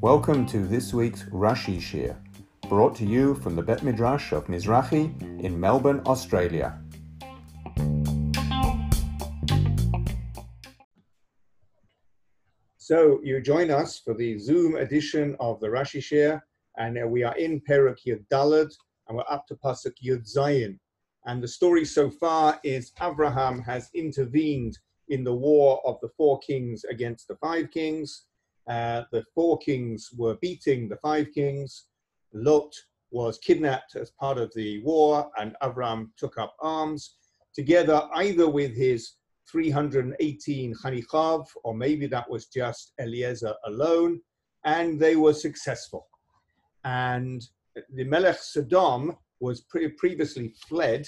Welcome to this week's Rashi Shiur, brought to you from the Bet Midrash of Mizrahi in Melbourne, Australia. So you join us for the Zoom edition of the Rashi Shiur, and uh, we are in Perak Yud Dalad, and we're up to Pasuk Yud Zayin. And the story so far is Abraham has intervened in the war of the four kings against the five kings. Uh, the four kings were beating the five kings. Lot was kidnapped as part of the war, and Abraham took up arms together either with his 318 Chanichav, or maybe that was just Eliezer alone, and they were successful. And the Melech Sodom was pre- previously fled.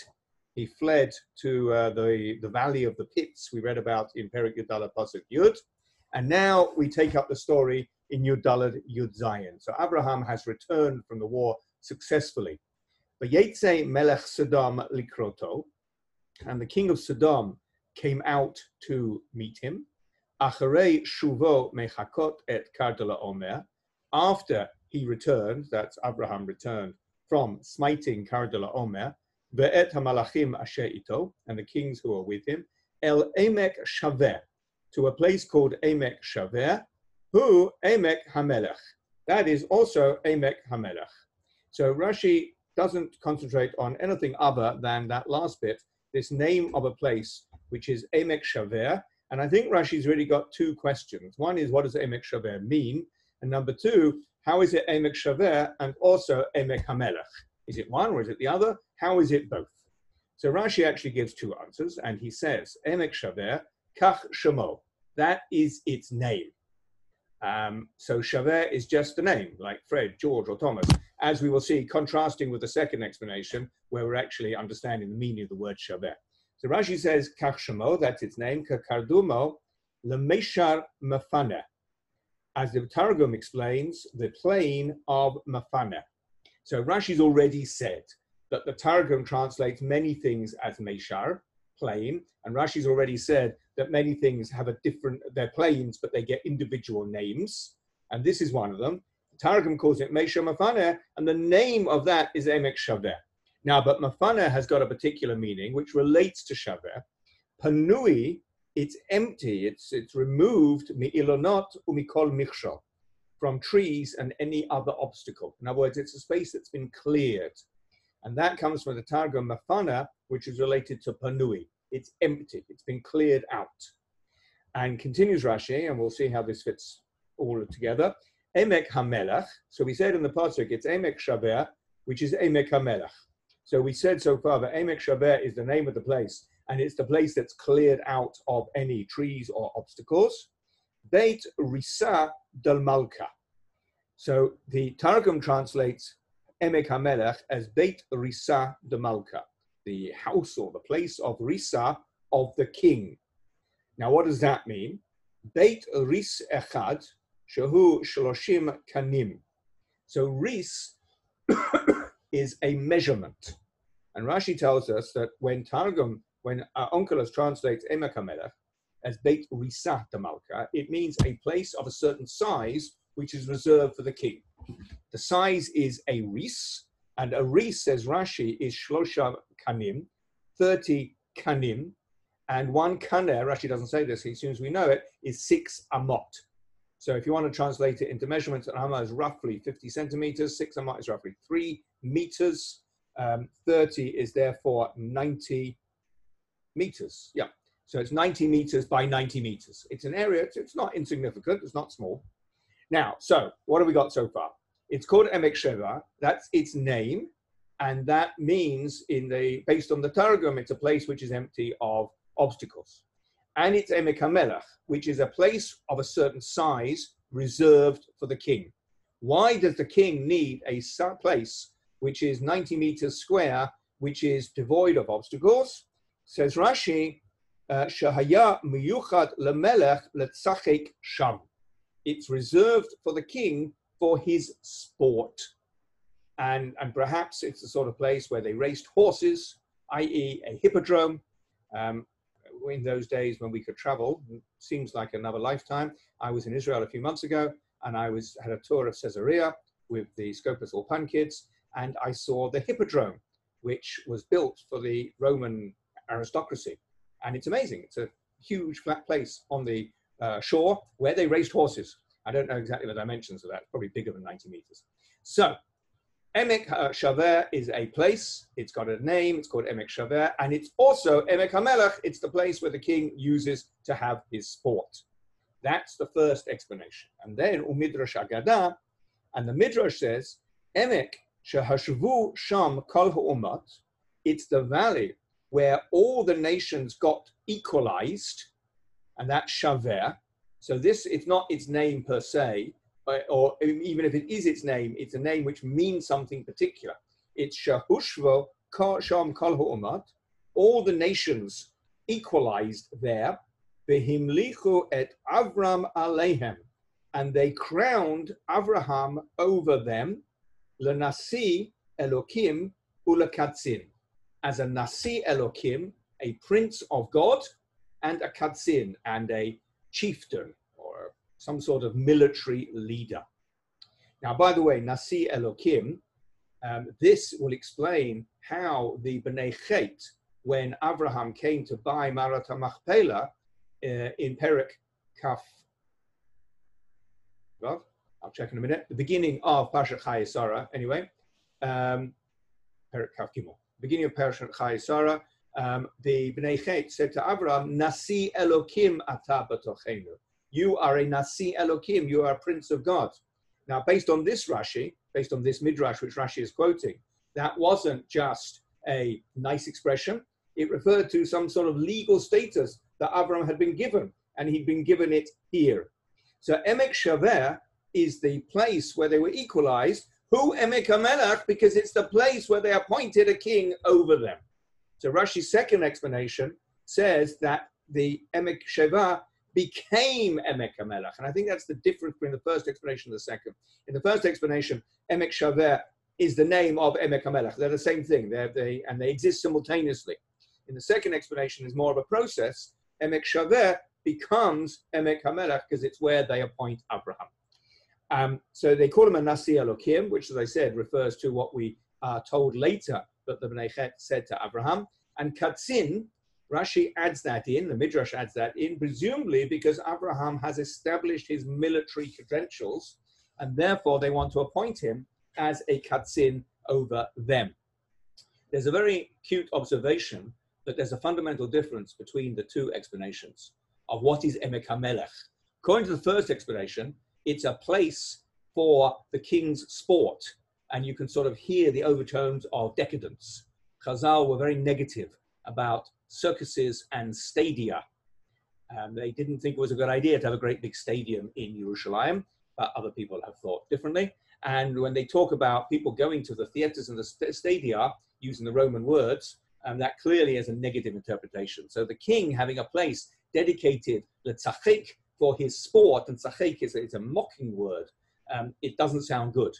He fled to uh, the, the valley of the pits we read about in Perik Yudala Pasuk Yud. And now we take up the story in Yud Dalad Yud Zayin. So Abraham has returned from the war successfully. But Yetze Melech Sodom Likroto, and the king of Sodom came out to meet him. Acharei Shuvo Mechakot et Kardala Omer, after he returned, that's Abraham returned from smiting Kardala Omer, Ve'et Hamalachim Asher Ito, and the kings who are with him, El Emek Shaver, to a place called Emek Shaver, who Emek Hamelech. That is also Emek Hamelech. So Rashi doesn't concentrate on anything other than that last bit, this name of a place which is Emek Shaver. And I think Rashi's really got two questions. One is, what does Emek Shaver mean? And number two, how is it Emek Shaver and also Emek Hamelech? Is it one or is it the other? How is it both? So Rashi actually gives two answers, and he says, Emek Shaver, Kach Shemo. That is its name. Um, so Shaver is just a name, like Fred, George, or Thomas, as we will see, contrasting with the second explanation, where we're actually understanding the meaning of the word Shaver. So Rashi says, Kach Shemo, that's its name, Kakardumo, Lemeshar Mafana. As the Targum explains, the plain of Mafana. So Rashi's already said that the Targum translates many things as Meshar, plain, and Rashi's already said that many things have a different, they're planes, but they get individual names, and this is one of them. The Targum calls it Meshar Mafana, and the name of that is Emek Shaver. Now, but Mafana has got a particular meaning which relates to Shaver. Panui, it's empty, it's, it's removed, mi'ilonot umikol michshol, from trees and any other obstacle. In other words, it's a space that's been cleared. And that comes from the Targum Mafana, which is related to Panui. It's empty, it's been cleared out. And continues Rashi, and we'll see how this fits all together. Emek HaMelech, so we said in the Pasuk, it's Emek Shaver, which is Emek HaMelech. So we said so far that Emek Shaver is the name of the place, and it's the place that's cleared out of any trees or obstacles. Beit Risa del Malka. So the Targum translates Emek HaMelech as Beit Risa de Malka, the house or the place of Risa of the king. Now, what does that mean? Beit Ris Echad, Shahu Shloshim Kanim. So Ris is a measurement. And Rashi tells us that when Targum, when Onkelos translates Emek HaMelech as Beit Risa de Malka, it means a place of a certain size which is reserved for the king. The size is a ris, and a ris, says Rashi, is shlosha kanim, 30 kanim, and one kaner, Rashi doesn't say this, as soon as we know it, is six amot. So if you want to translate it into measurements, an amma is roughly 50 centimeters, six amot is roughly three meters, um, 30 is therefore 90 meters. Yeah, so it's 90 meters by 90 meters. It's an area, it's, not insignificant, it's not small. Now, so what have we got so far? It's called Emek Sheva. That's its name, and that means, in the based on the Targum, it's a place which is empty of obstacles. And it's Emek HaMelech, which is a place of a certain size reserved for the king. Why does the king need a place which is 90 meters square, which is devoid of obstacles? Says Rashi, Shahaya miyuchat lemelech letzachek sham it's reserved for the king for his sport. And, and perhaps it's the sort of place where they raced horses, i.e., a hippodrome. Um, in those days when we could travel, seems like another lifetime. I was in Israel a few months ago, and I was had a tour of Caesarea with the Scopus Ulpan kids, and I saw the Hippodrome, which was built for the Roman aristocracy. And it's amazing. It's a huge flat place on the uh, shore where they raised horses. I don't know exactly the dimensions of that, probably bigger than 90 meters. So, Emek Shaver is a place, it's got a name, it's called Emek Shaver, and it's also Emek HaMelech, it's the place where the king uses to have his sport. That's the first explanation. And then Umidrash Agada, and the Midrash says, Emek Shehashvu Sham Kol Ha'umat, it's the valley where all the nations got equalized, and that's Shaver. So this, it's not its name per se, or even if it is its name, it's a name which means something particular. It's Shahushvo Sham Kol Ha'umat, all the nations equalized there, Behimlichu et Avram Alehem, and they crowned Avraham over them, Lenasi Elokim Ulakatzin, as a Nasi Elokim, a prince of God, and a Katzin, and a chieftain, or some sort of military leader. Now, by the way, Nasi Elokim, um, this will explain how the Bnei Chet, when Abraham came to buy Marat Machpelah uh, in Perik Kaf I'll check in a minute. The beginning of Parshat Chayei Sarah, anyway. Um, beginning of Parshat Chayei Sarah, um, the Bnei Chet said to Abraham, Nasi Elokim ata batochenu. You are a Nasi Elokim, you are a prince of God. Now, based on this Rashi, based on this Midrash which Rashi is quoting, that wasn't just a nice expression. It referred to some sort of legal status that Abraham had been given, and he'd been given it here. So Emek Shaver is the place where they were equalized. Who Emek HaMelech? Because it's the place where they appointed a king over them. So Rashi's second explanation says that the Emek Shaver became Emek HaMelech. And I think that's the difference between the first explanation and the second. In the first explanation, Emek Shaver is the name of Emek HaMelech. They're the same thing, they, and they exist simultaneously. In the second explanation is more of a process. Emek Shaver becomes Emek HaMelech because it's where they appoint Abraham. Um, so they call him a Nasi Elokim, which, as I said, refers to what we are told later that the Bnei Chet said to Abraham. And Katzin, Rashi adds that in, the Midrash adds that in, presumably because Abraham has established his military credentials, and therefore they want to appoint him as a Katzin over them. There's a very cute observation that there's a fundamental difference between the two explanations of what is Emek HaMelech. According to the first explanation, it's a place for the king's sport, and you can sort of hear the overtones of decadence. Chazal were very negative about circuses and stadia. Um, they didn't think it was a good idea to have a great big stadium in Jerusalem, but other people have thought differently. And when they talk about people going to the theaters and the st- stadia using the Roman words, um, that clearly is a negative interpretation. So the king having a place dedicated letzachik for his sport, and tzachik is, is a mocking word, um, it doesn't sound good.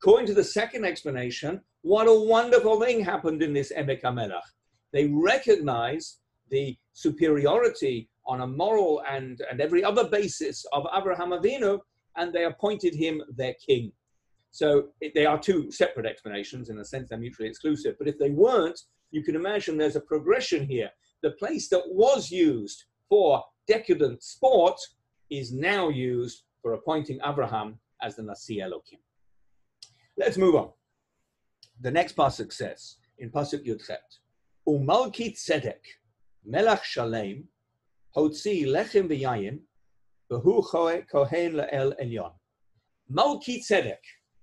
According to the second explanation, what a wonderful thing happened in this Emek HaMelech. They recognize the superiority on a moral and, and every other basis of Abraham Avinu, and they appointed him their king. So they are two separate explanations. In a sense, they're mutually exclusive. But if they weren't, you can imagine there's a progression here. The place that was used for decadent sport is now used for appointing Abraham as the Nasi Elohim. Let's move on. The next pasuk says in pasuk Yudchet, Umalki Tzedek, Melach Shalem, Hotzi Lechem v'Yayin, Behu Kohen Le'el Elyon. Malki Tzedek,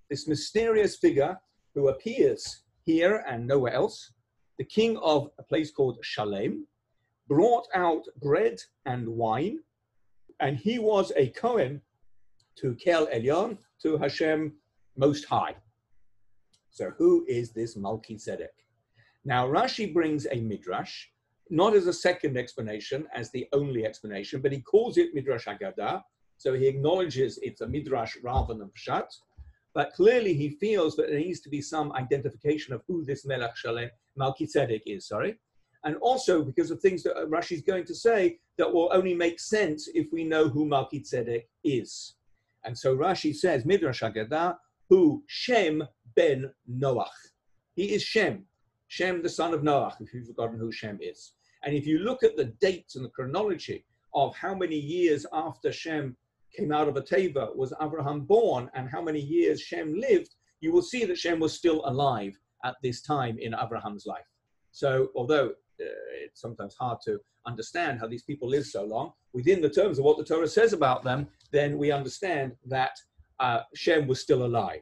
this mysterious figure who appears here and nowhere else, the king of a place called Shalem, brought out bread and wine, and he was a Cohen to Kel Elyon, to Hashem Most High. So who is this Melchizedek? Now Rashi brings a midrash, not as a second explanation, as the only explanation, but he calls it Midrash Agadah, so he acknowledges it's a midrash rather than pshat. But clearly he feels that there needs to be some identification of who this Shalem, Melchizedek is, sorry. and also because of things that Rashi is going to say that will only make sense if we know who Melchizedek is. And so Rashi says, Midrash Haggadah, who Shem ben Noach. He is Shem, Shem the son of Noach, if you've forgotten who Shem is. And if you look at the dates and the chronology of how many years after Shem came out of a teva was Abraham born and how many years Shem lived, you will see that Shem was still alive at this time in Abraham's life. So, although it's sometimes hard to understand how these people live so long, within the terms of what the Torah says about them, then we understand that uh, Shem was still alive.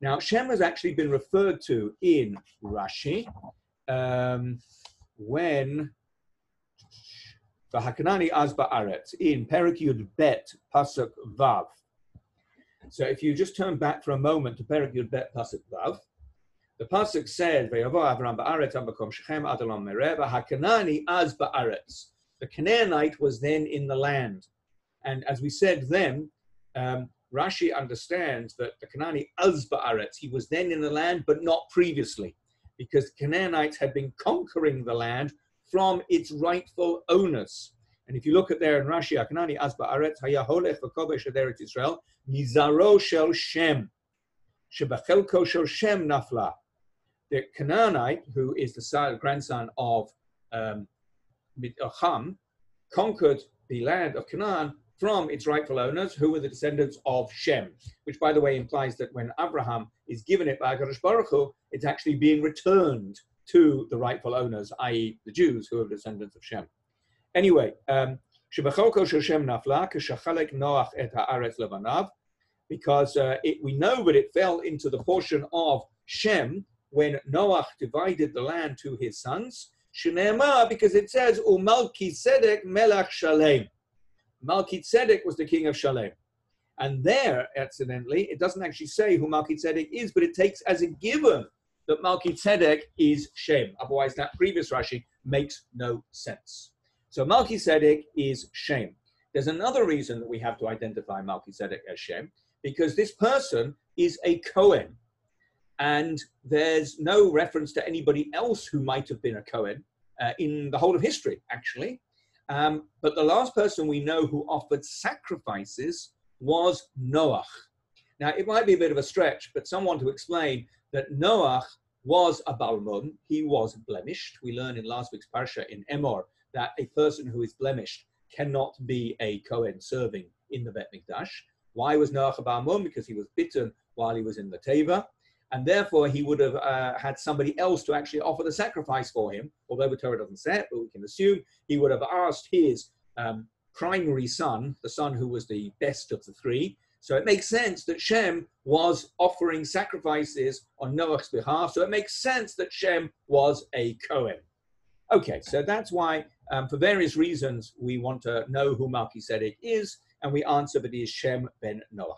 Now, Shem has actually been referred to in Rashi um, when the Hakanani Azba Aretz in Perik Yud Bet Pasuk Vav. So if you just turn back for a moment to Perik Yud Bet Pasuk Vav, the pasuk says, "Vayavo Avram shechem hakanani az ba'aretz." The Canaanite was then in the land, and as we said then, um, Rashi understands that the Canaanite az ba'aretz. He was then in the land, but not previously, because the Canaanites had been conquering the land from its rightful owners. And if you look at there in Rashi, Hakanani az ba'aretz hayaholech v'kovesh aderet Israel mizaro shel Shem. Shebachelko shel Shem nafla the Canaanite, who is the son, grandson of um, conquered the land of Canaan from its rightful owners, who were the descendants of Shem, which, by the way, implies that when Abraham is given it by HaKadosh Baruch Hu, it's actually being returned to the rightful owners, i.e., the Jews, who are descendants of Shem. Anyway, um, because uh, it, we know that it fell into the portion of Shem, when Noach divided the land to his sons, Shnema, because it says, Umalki Tzedek Melach Shalem. Malki Tzedek was the king of Shalem. And there, incidentally, it doesn't actually say who Malki Tzedek is, but it takes as a given that Malki Tzedek is Shem. Otherwise, that previous Rashi makes no sense. So Malki Tzedek is Shem. There's another reason that we have to identify Malki Tzedek as Shem, because this person is a Cohen and there's no reference to anybody else who might have been a Cohen uh, in the whole of history, actually. Um, but the last person we know who offered sacrifices was Noach. Now, it might be a bit of a stretch, but someone to explain that Noach was a Ba'al Mum, he was blemished. We learn in last week's parsha in Emor that a person who is blemished cannot be a Cohen serving in the Bet Mikdash. Why was Noach a Ba'al Mum? Because he was bitten while he was in the Teva and therefore he would have uh, had somebody else to actually offer the sacrifice for him. Although the Torah doesn't say it, but we can assume he would have asked his um, primary son, the son who was the best of the three. So it makes sense that Shem was offering sacrifices on Noah's behalf. So it makes sense that Shem was a Cohen. Okay, so that's why, um, for various reasons, we want to know who Melchizedek is, and we answer that he is Shem ben Noach.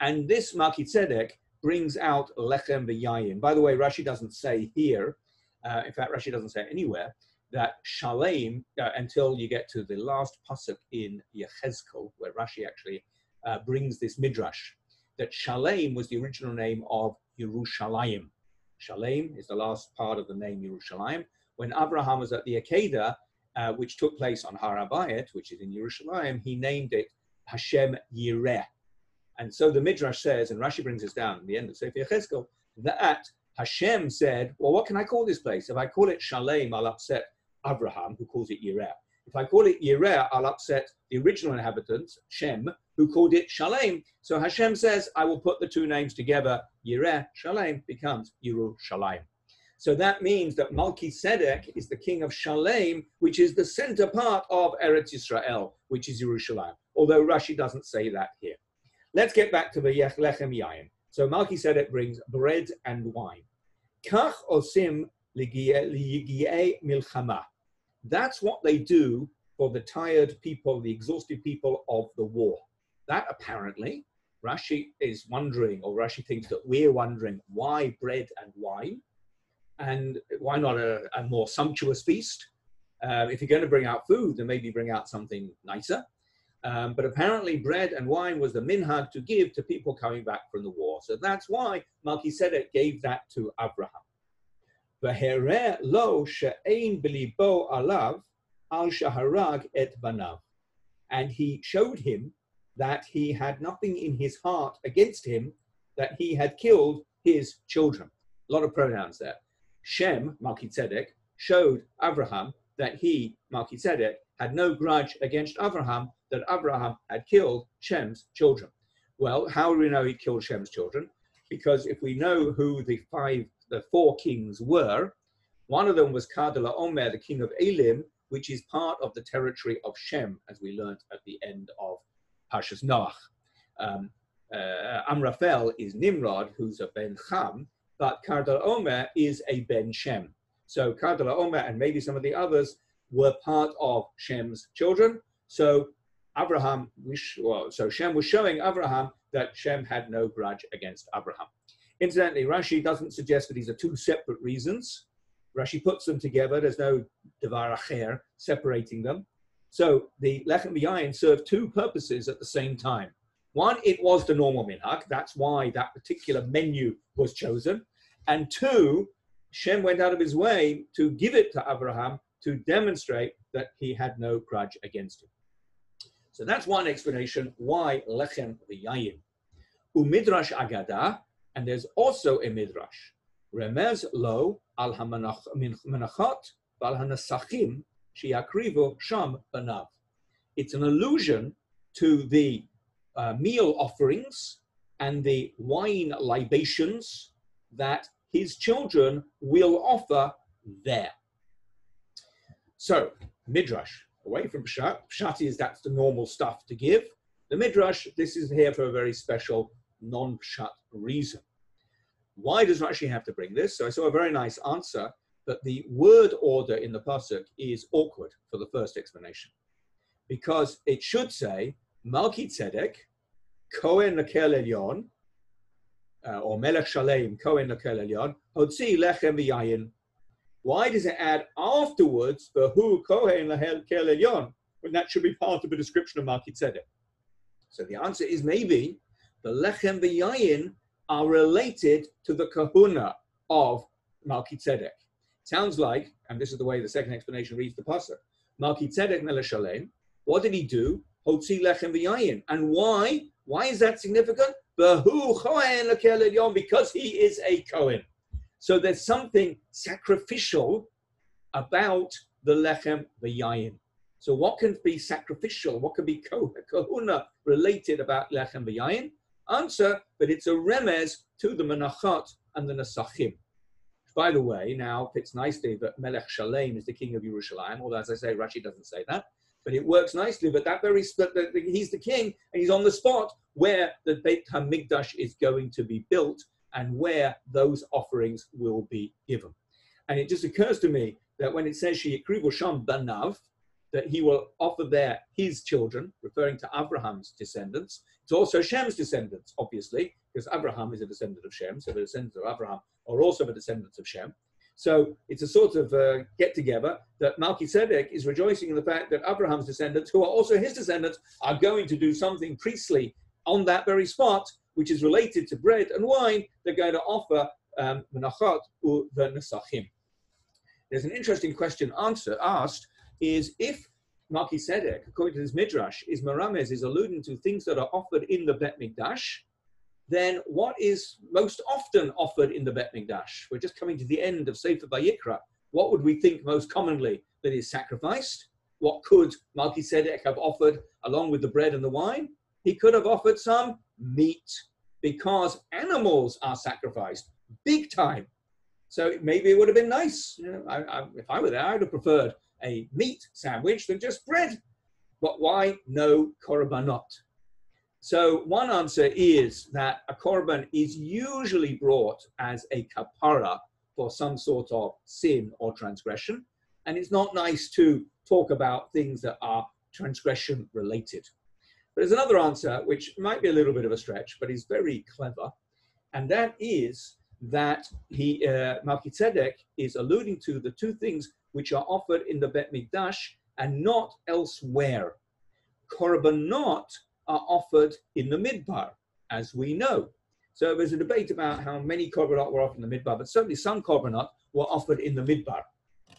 And this Melchizedek brings out lechem v'yayin. By the way, Rashi doesn't say here, uh, in fact, Rashi doesn't say anywhere, that shalem, uh, until you get to the last pasuk in Yechezkel, where Rashi actually uh, brings this midrash, that shalem was the original name of Yerushalayim. Shalem is the last part of the name Yerushalayim. When Abraham was at the Akedah, uh, which took place on Har Habayit, which is in Yerushalayim, he named it Hashem Yireh, and so the Midrash says, and Rashi brings us down at the end of Sefer Yechezkel, that Hashem said, well, what can I call this place? If I call it Shalem, I'll upset Abraham, who calls it Yireh. If I call it Yireh, I'll upset the original inhabitants, Shem, who called it Shalem. So Hashem says, I will put the two names together. Yireh, Shalem becomes Yerushalayim. So that means that Melchizedek is the king of Shalem, which is the center part of Eretz Yisrael, which is Yerushalayim. Although Rashi doesn't say that here. Let's get back to the lechem yayin. So Malki Tzedek brings bread and wine. Kach osim milchama. That's what they do for the tired people, the exhausted people of the war. That apparently, Rashi is wondering, or Rashi thinks that we're wondering, why bread and wine? And why not a, a more sumptuous feast? Uh, if you're going to bring out food, then maybe bring out something nicer. Um, but apparently, bread and wine was the minhag to give to people coming back from the war. So that's why Melchizedek gave that to Abraham. Lo alav al shaharag et banav. And he showed him that he had nothing in his heart against him, that he had killed his children. A lot of pronouns there. Shem, Melchizedek, showed Abraham that he, Melchizedek, had no grudge against Abraham, that Abraham had killed Shem's children. Well, how do we know he killed Shem's children? Because if we know who the five, the four kings were, one of them was Kadala Omer, the king of Eilam, which is part of the territory of Shem, as we learned at the end of Pashas Noach. Um, uh, Amraphel is Nimrod, who's a Ben Cham, but Kardala Omer is a Ben Shem. So Kardala Omer and maybe some of the others were part of Shem's children. So Abraham, well, so Shem was showing Abraham that Shem had no grudge against Abraham. Incidentally, Rashi doesn't suggest that these are two separate reasons. Rashi puts them together. There's no devar acher separating them. So the lechem v'yayin served two purposes at the same time. One, it was the normal minhag. That's why that particular menu was chosen. And two, Shem went out of his way to give it to Abraham to demonstrate that he had no grudge against him. So that's one explanation why lechem v'yayin. Umidrash agada, and there's also a midrash. Remez lo al hamanachot val hanasachim shiakrivu sham banav. It's an allusion to the uh, meal offerings and the wine libations that his children will offer there. So, Midrash, away from Pshat. Pshat is that's the normal stuff to give. The Midrash, this is here for a very special non Pshat reason. Why does Rashi have to bring this? So I saw a very nice answer that the word order in the Pasuk is awkward for the first explanation. Because it should say, Malki Tzedek, Kohen Lakel Elyon, uh, or Melech Shalem, Kohen Lakel Elyon, Hotzi Lechem V'yayin. Why does it add afterwards, Behu Kohen Lakel Elyon, when that should be part of the description of Malki Tzedek? So the answer is maybe the Lechem V'yayin are related to the kahuna of Malki Tzedek. Sounds like, and this is the way the second explanation reads the pasuk, Malki Tzedek Shalem. What did he do? Hotzi lechem v'yayin. And why? Why is that significant? The hu lahel because he is a Kohen. So there's something sacrificial about the lechem v'yayin. So what can be sacrificial? What can be kahuna related about lechem v'yayin? Answer, but it's a remez to the menachot and the nasachim. By the way, now fits nicely that Melech Shalem is the king of Yerushalayim, although as I say, Rashi doesn't say that. But it works nicely. But that very he's the king and he's on the spot where the Beit Hamikdash is going to be built and where those offerings will be given. And it just occurs to me that when it says Sham Banav, that he will offer there his children, referring to Abraham's descendants. It's also Shem's descendants, obviously, because Abraham is a descendant of Shem, so the descendants of Abraham are also the descendants of Shem. So it's a sort of uh, get together that Melchizedek is rejoicing in the fact that Abraham's descendants, who are also his descendants, are going to do something priestly on that very spot, which is related to bread and wine. They're going to offer um, menachot um, the nesachim. There's an interesting question answer asked is if Melchizedek, according to this midrash, is Marames, is alluding to things that are offered in the Bet Mikdash, then what is most often offered in the Bet Mikdash? We're just coming to the end of Sefer Vayikra. What would we think most commonly that is sacrificed? What could Melchizedek have offered along with the bread and the wine? He could have offered some meat because animals are sacrificed big time. So maybe it would have been nice. You know, I, I, if I were there, I would have preferred a meat sandwich than just bread. But why no korbanot? So one answer is that a korban is usually brought as a kapara for some sort of sin or transgression. And it's not nice to talk about things that are transgression related. There's another answer, which might be a little bit of a stretch, but is very clever. And that is that he, uh, Melchizedek is alluding to the two things which are offered in the Bet Mikdash and not elsewhere. Korbanot are offered in the Midbar, as we know. So there's a debate about how many korbanot were offered in the midbar, but certainly some korbanot were offered in the midbar.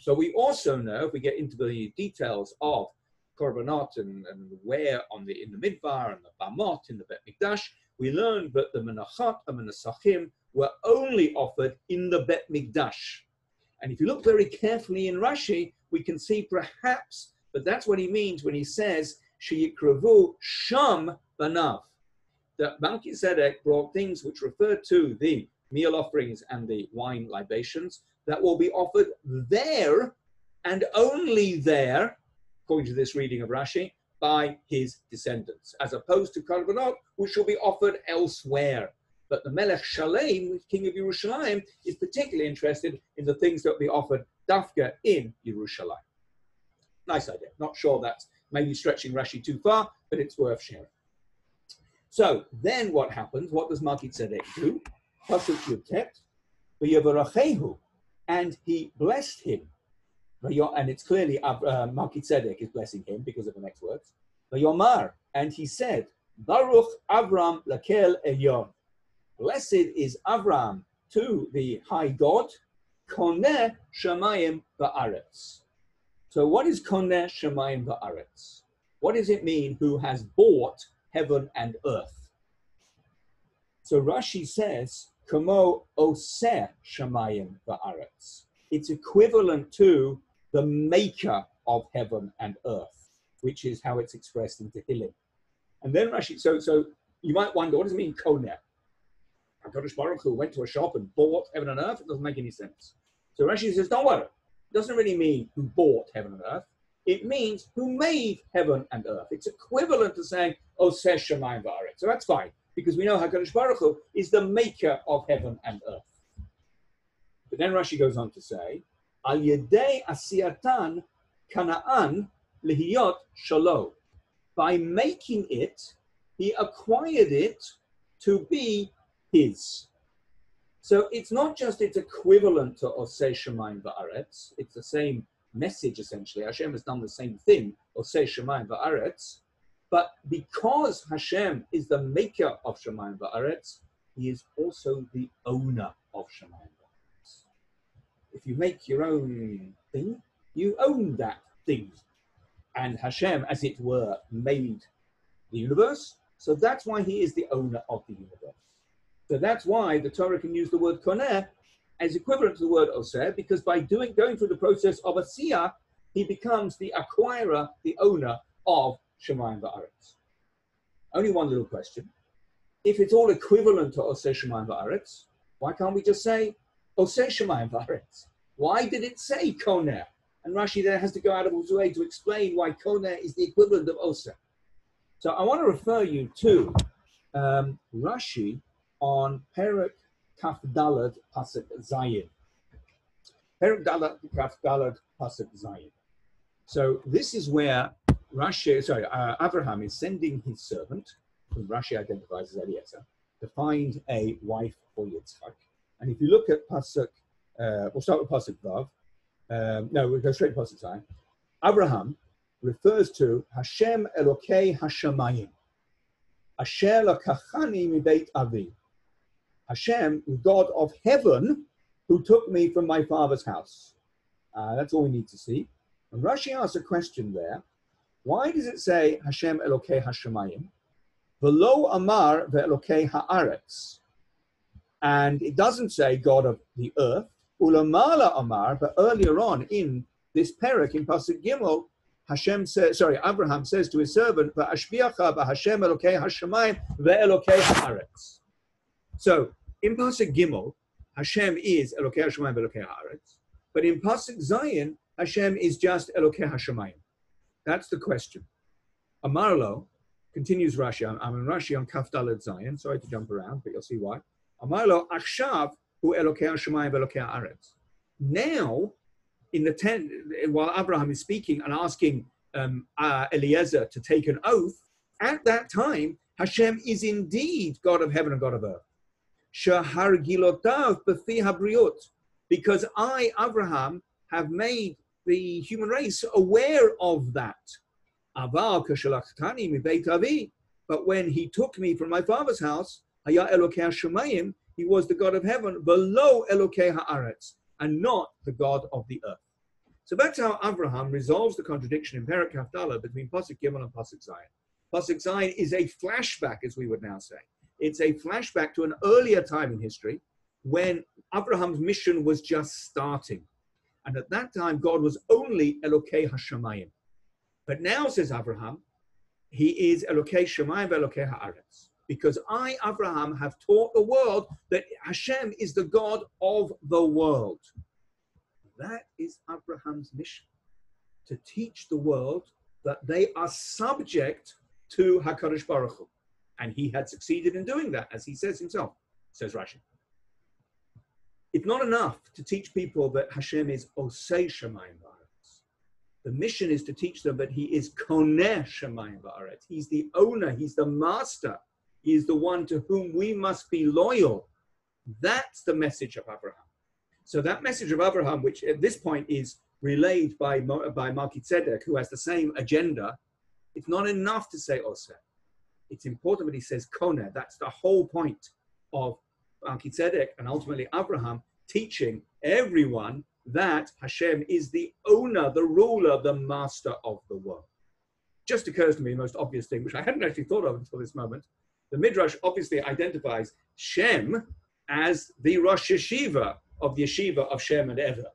So we also know, if we get into the details of korbanot and, and where on the in the midbar and the bamot in the Bet Mikdash, we learned that the menachot and menasachim were only offered in the Bet Mikdash. And if you look very carefully in Rashi, we can see perhaps but that's what he means when he says sheyikravu sham banav. That Melchizedek brought things which refer to the meal offerings and the wine libations that will be offered there and only there, according to this reading of Rashi, by his descendants, as opposed to korbanot, which will be offered elsewhere. But the Melech Shalem, king of Yerushalayim, is particularly interested in the things that will be offered dafka in Yerushalayim. Nice idea. Not sure that's maybe stretching Rashi too far, but it's worth sharing. So then what happens? What does Melchizedek do? Pasuk Yutet, and he blessed him. And it's clearly uh, Melchizedek is blessing him because of the next words. V'yomar, and he said, Baruch Avram lakel elyon. Blessed is Avram to the high God, koneh Shemayim ba'aretz. So what is koneh Shemayim ba'aretz? What does it mean who has bought heaven and earth? So Rashi says, Kamo oseh Shemayim ba'aretz. It's equivalent to the maker of heaven and earth, which is how it's expressed in Tehillim. And then Rashi, so so you might wonder, what does it mean koneh? HaKadosh Baruch Hu went to a shop and bought heaven and earth, it doesn't make any sense. So Rashi says, don't worry. It doesn't really mean who bought heaven and earth. It means who made heaven and earth. It's equivalent to saying, oh, says Shemayim Va'aret. So that's fine, because we know HaKadosh Baruch Hu is the maker of heaven and earth. But then Rashi goes on to say, Yedei Asiyatan Kanaan Lihiyot Shalom. By making it, he acquired it to be his. So it's not just its equivalent to Osei Shemaim Va'aretz, it's the same message essentially. Hashem has done the same thing, Osei Shemaim Va'aretz, but because Hashem is the maker of Shemaim Va'aretz, he is also the owner of Shemaim. If you make your own thing, you own that thing. And Hashem, as it were, made the universe, so that's why he is the owner of the universe. So that's why the Torah can use the word koneh as equivalent to the word oseh, because by doing going through the process of asiyah, he becomes the acquirer, the owner of Shemayim Va'aretz. Only one little question. If it's all equivalent to Oseh Shemayim Va'aretz, why can't we just say Shemayim? Why did it say Koneh? And Rashi then has to go out of his way to explain why Koneh is the equivalent of Oseh. So I want to refer you to um, Rashi on Perik Kaf Dalad Pasuk Zayin. Perik Dalad Kaf Dalad Pasuk Zayin. So this is where Rashi, sorry, uh, Abraham is sending his servant, whom Rashi identifies as Eliezer, to find a wife for Yitzchak. And if you look at Pasuk, uh, we'll start with Pasuk Vav. Um, no, we'll go straight to Pasuk Zayin. Abraham refers to Hashem Elokei Hashemayim. Asher lakachani avi. Hashem, God of heaven, who took me from my father's house. Uh, that's all we need to see. And Rashi asks a question there. Why does it say Hashem Elokei Hashemayim? Below Amar ve'Elokei Haaretz. And it doesn't say God of the earth. Ulamala Amar, but earlier on in this parak in Pasuk Gimel, Hashem says, sorry, Abraham says to his servant, "Va'ashbiacha b'Hashem Elokei Hashemayim ve'Elokei Haaretz." So in Pasuk Gimel, Hashem is Elokei Hashemayim Elokei Haaretz, but in Pasuk Zayin, Hashem is just Elokei Hashemayim. That's the question. Amarlo continues Rashi. I'm, in Rashi on Kaf Zayin. Sorry to jump around, but you'll see why. Hashemayim Elokei Haaretz. Now, in the ten, while Abraham is speaking and asking um, uh, Eliezer to take an oath, at that time Hashem is indeed God of heaven and God of earth. Because I, Abraham, have made the human race aware of that. But when he took me from my father's house, Haya Elokei Hashemayim, he was the God of heaven, below Elokei Haaretz, and not the God of the earth. So that's how Abraham resolves the contradiction in Perak Kaf Dalad between Pasuk Gimel and Pasuk Zayin. Pasuk Zayin is a flashback, as we would now say. It's a flashback to an earlier time in history when Abraham's mission was just starting. And at that time, God was only Elokei Hashemayim. But now, says Abraham, he is Elokei Shemayim Elokei Haaretz. Because I, Abraham, have taught the world that Hashem is the God of the world. That is Abraham's mission to teach the world that they are subject to HaKadosh Baruch Hu. And he had succeeded in doing that, as he says himself, says Rashi. It's not enough to teach people that Hashem is Osei Shemayim Va'aretz. The mission is to teach them that he is Koneh Shemayim Va'aretz. He's the owner, he's the master, is the one to whom we must be loyal. That's the message of Abraham. So that message of Abraham, which at this point is relayed by, by Melchizedek, who has the same agenda, it's not enough to say Oseh. It's important that he says Koneh. That's the whole point of Melchizedek and ultimately Abraham teaching everyone that Hashem is the owner, the ruler, the master of the world. Just occurs to me the most obvious thing, which I hadn't actually thought of until this moment. The Midrash obviously identifies Shem as the Rosh Yeshiva of the yeshiva of Shem and Ever,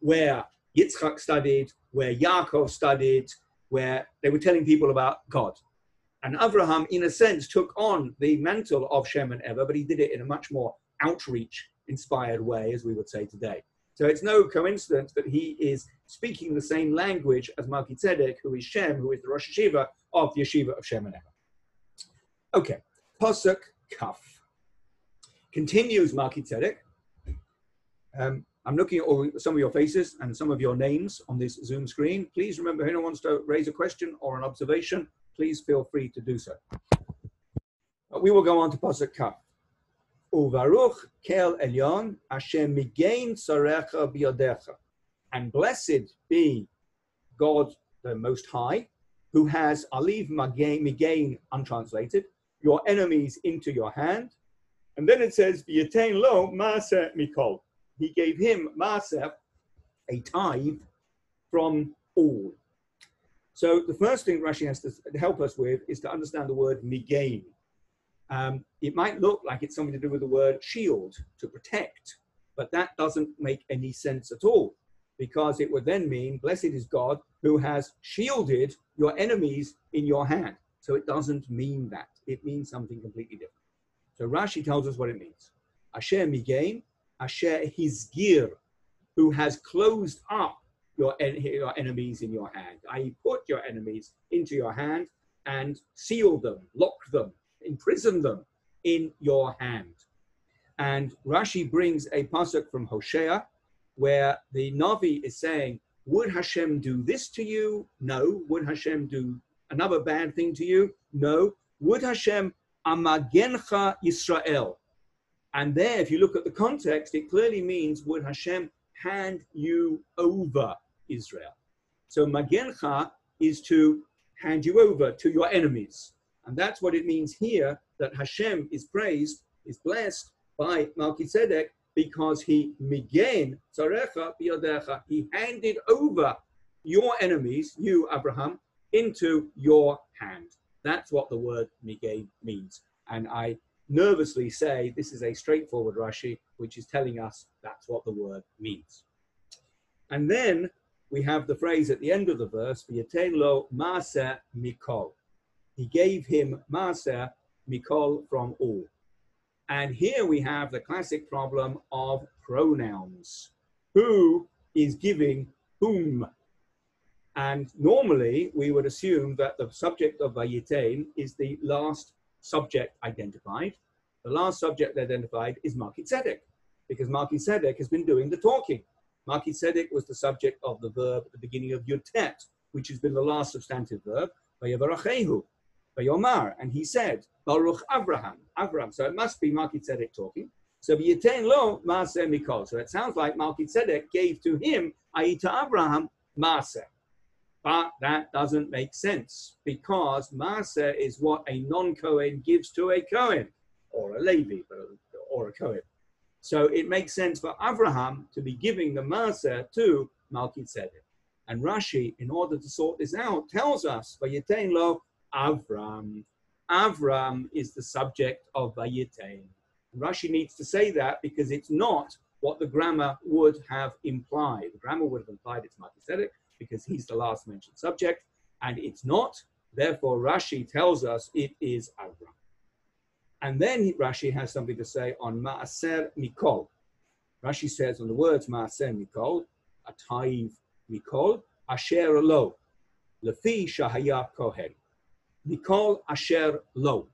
where Yitzchak studied, where Yaakov studied, where they were telling people about God. And Abraham, in a sense, took on the mantle of Shem and Ever, but he did it in a much more outreach inspired way, as we would say today. So it's no coincidence that he is speaking the same language as Melchizedek, who is Shem, who is the Rosh Yeshiva of the Yeshiva of Shem and Ever. Okay, Pasuk Kaf. Continues Melchizedek um, I'm looking at all, some of your faces and some of your names on this Zoom screen. Please remember, anyone wants to raise a question or an observation, please feel free to do so. Uh, we will go on to Pasuk Kaf. Uvaruch kel elyon Hashem migain sarecha biyadecha. And blessed be God the Most High, who has aliv migain untranslated, your enemies into your hand. And then it says, V'yatein lo maaseh mikol he gave him Maaseh, a tithe from all. So the first thing Rashi has to help us with is to understand the word migain. Um, it might look like it's something to do with the word shield, to protect, but that doesn't make any sense at all because it would then mean, blessed is God who has shielded your enemies in your hand. So it doesn't mean that. It means something completely different. So Rashi tells us what it means. Asher migain Asher Hizgir, who has closed up your, en- your enemies in your hand. I put your enemies into your hand and seal them, lock them, imprison them in your hand. And Rashi brings a pasuk from Hosea where the Navi is saying, Would Hashem do this to you? No. Would Hashem do another bad thing to you? No. Would Hashem amagencha Yisrael? And there, if you look at the context, it clearly means would Hashem hand you over Israel. So magencha is to hand you over to your enemies. And that's what it means here that Hashem is praised, is blessed by Melchizedek because he migen tzarecha biyadecha. He handed over your enemies, you Abraham, into your hand. That's what the word migen means. And I nervously say this is a straightforward Rashi, which is telling us that's what the word means. And then we have the phrase at the end of the verse, lo maser mikol. He gave him maser mikol from all. And here we have the classic problem of pronouns. Who is giving whom? And normally we would assume that the subject of Vayitain is the last subject identified. The last subject identified is Melchizedek, because Melchizedek has been doing the talking. Melchizedek was the subject of the verb at the beginning of Yutet, which has been the last substantive verb, Vayavarachehu, Vayomar, and he said, Baruch Abraham, Abraham. So it must be Melchizedek talking. So V'yitain lo Maaseh Mikol. So it sounds like Melchizedek gave to him, to Abraham, Maaseh. But that doesn't make sense because Maaseh is what a non Kohen gives to a Kohen. or a Levi, or a Kohen. So it makes sense for Abraham to be giving the Maser to Melchizedek. And Rashi, in order to sort this out, tells us, Vayetain lo Avram. Avram is the subject of Vayetain. Rashi needs to say that because it's not what the grammar would have implied. The grammar would have implied it's Melchizedek because he's the last mentioned subject, and it's not. Therefore, Rashi tells us it is Avram. And then Rashi has something to say on Maaser Mikol. Rashi says on the words Maaser Mikol, Ataiv Mikol, Asher Lo, Lefi Shahaya Kohen. Mikol Asher Lo.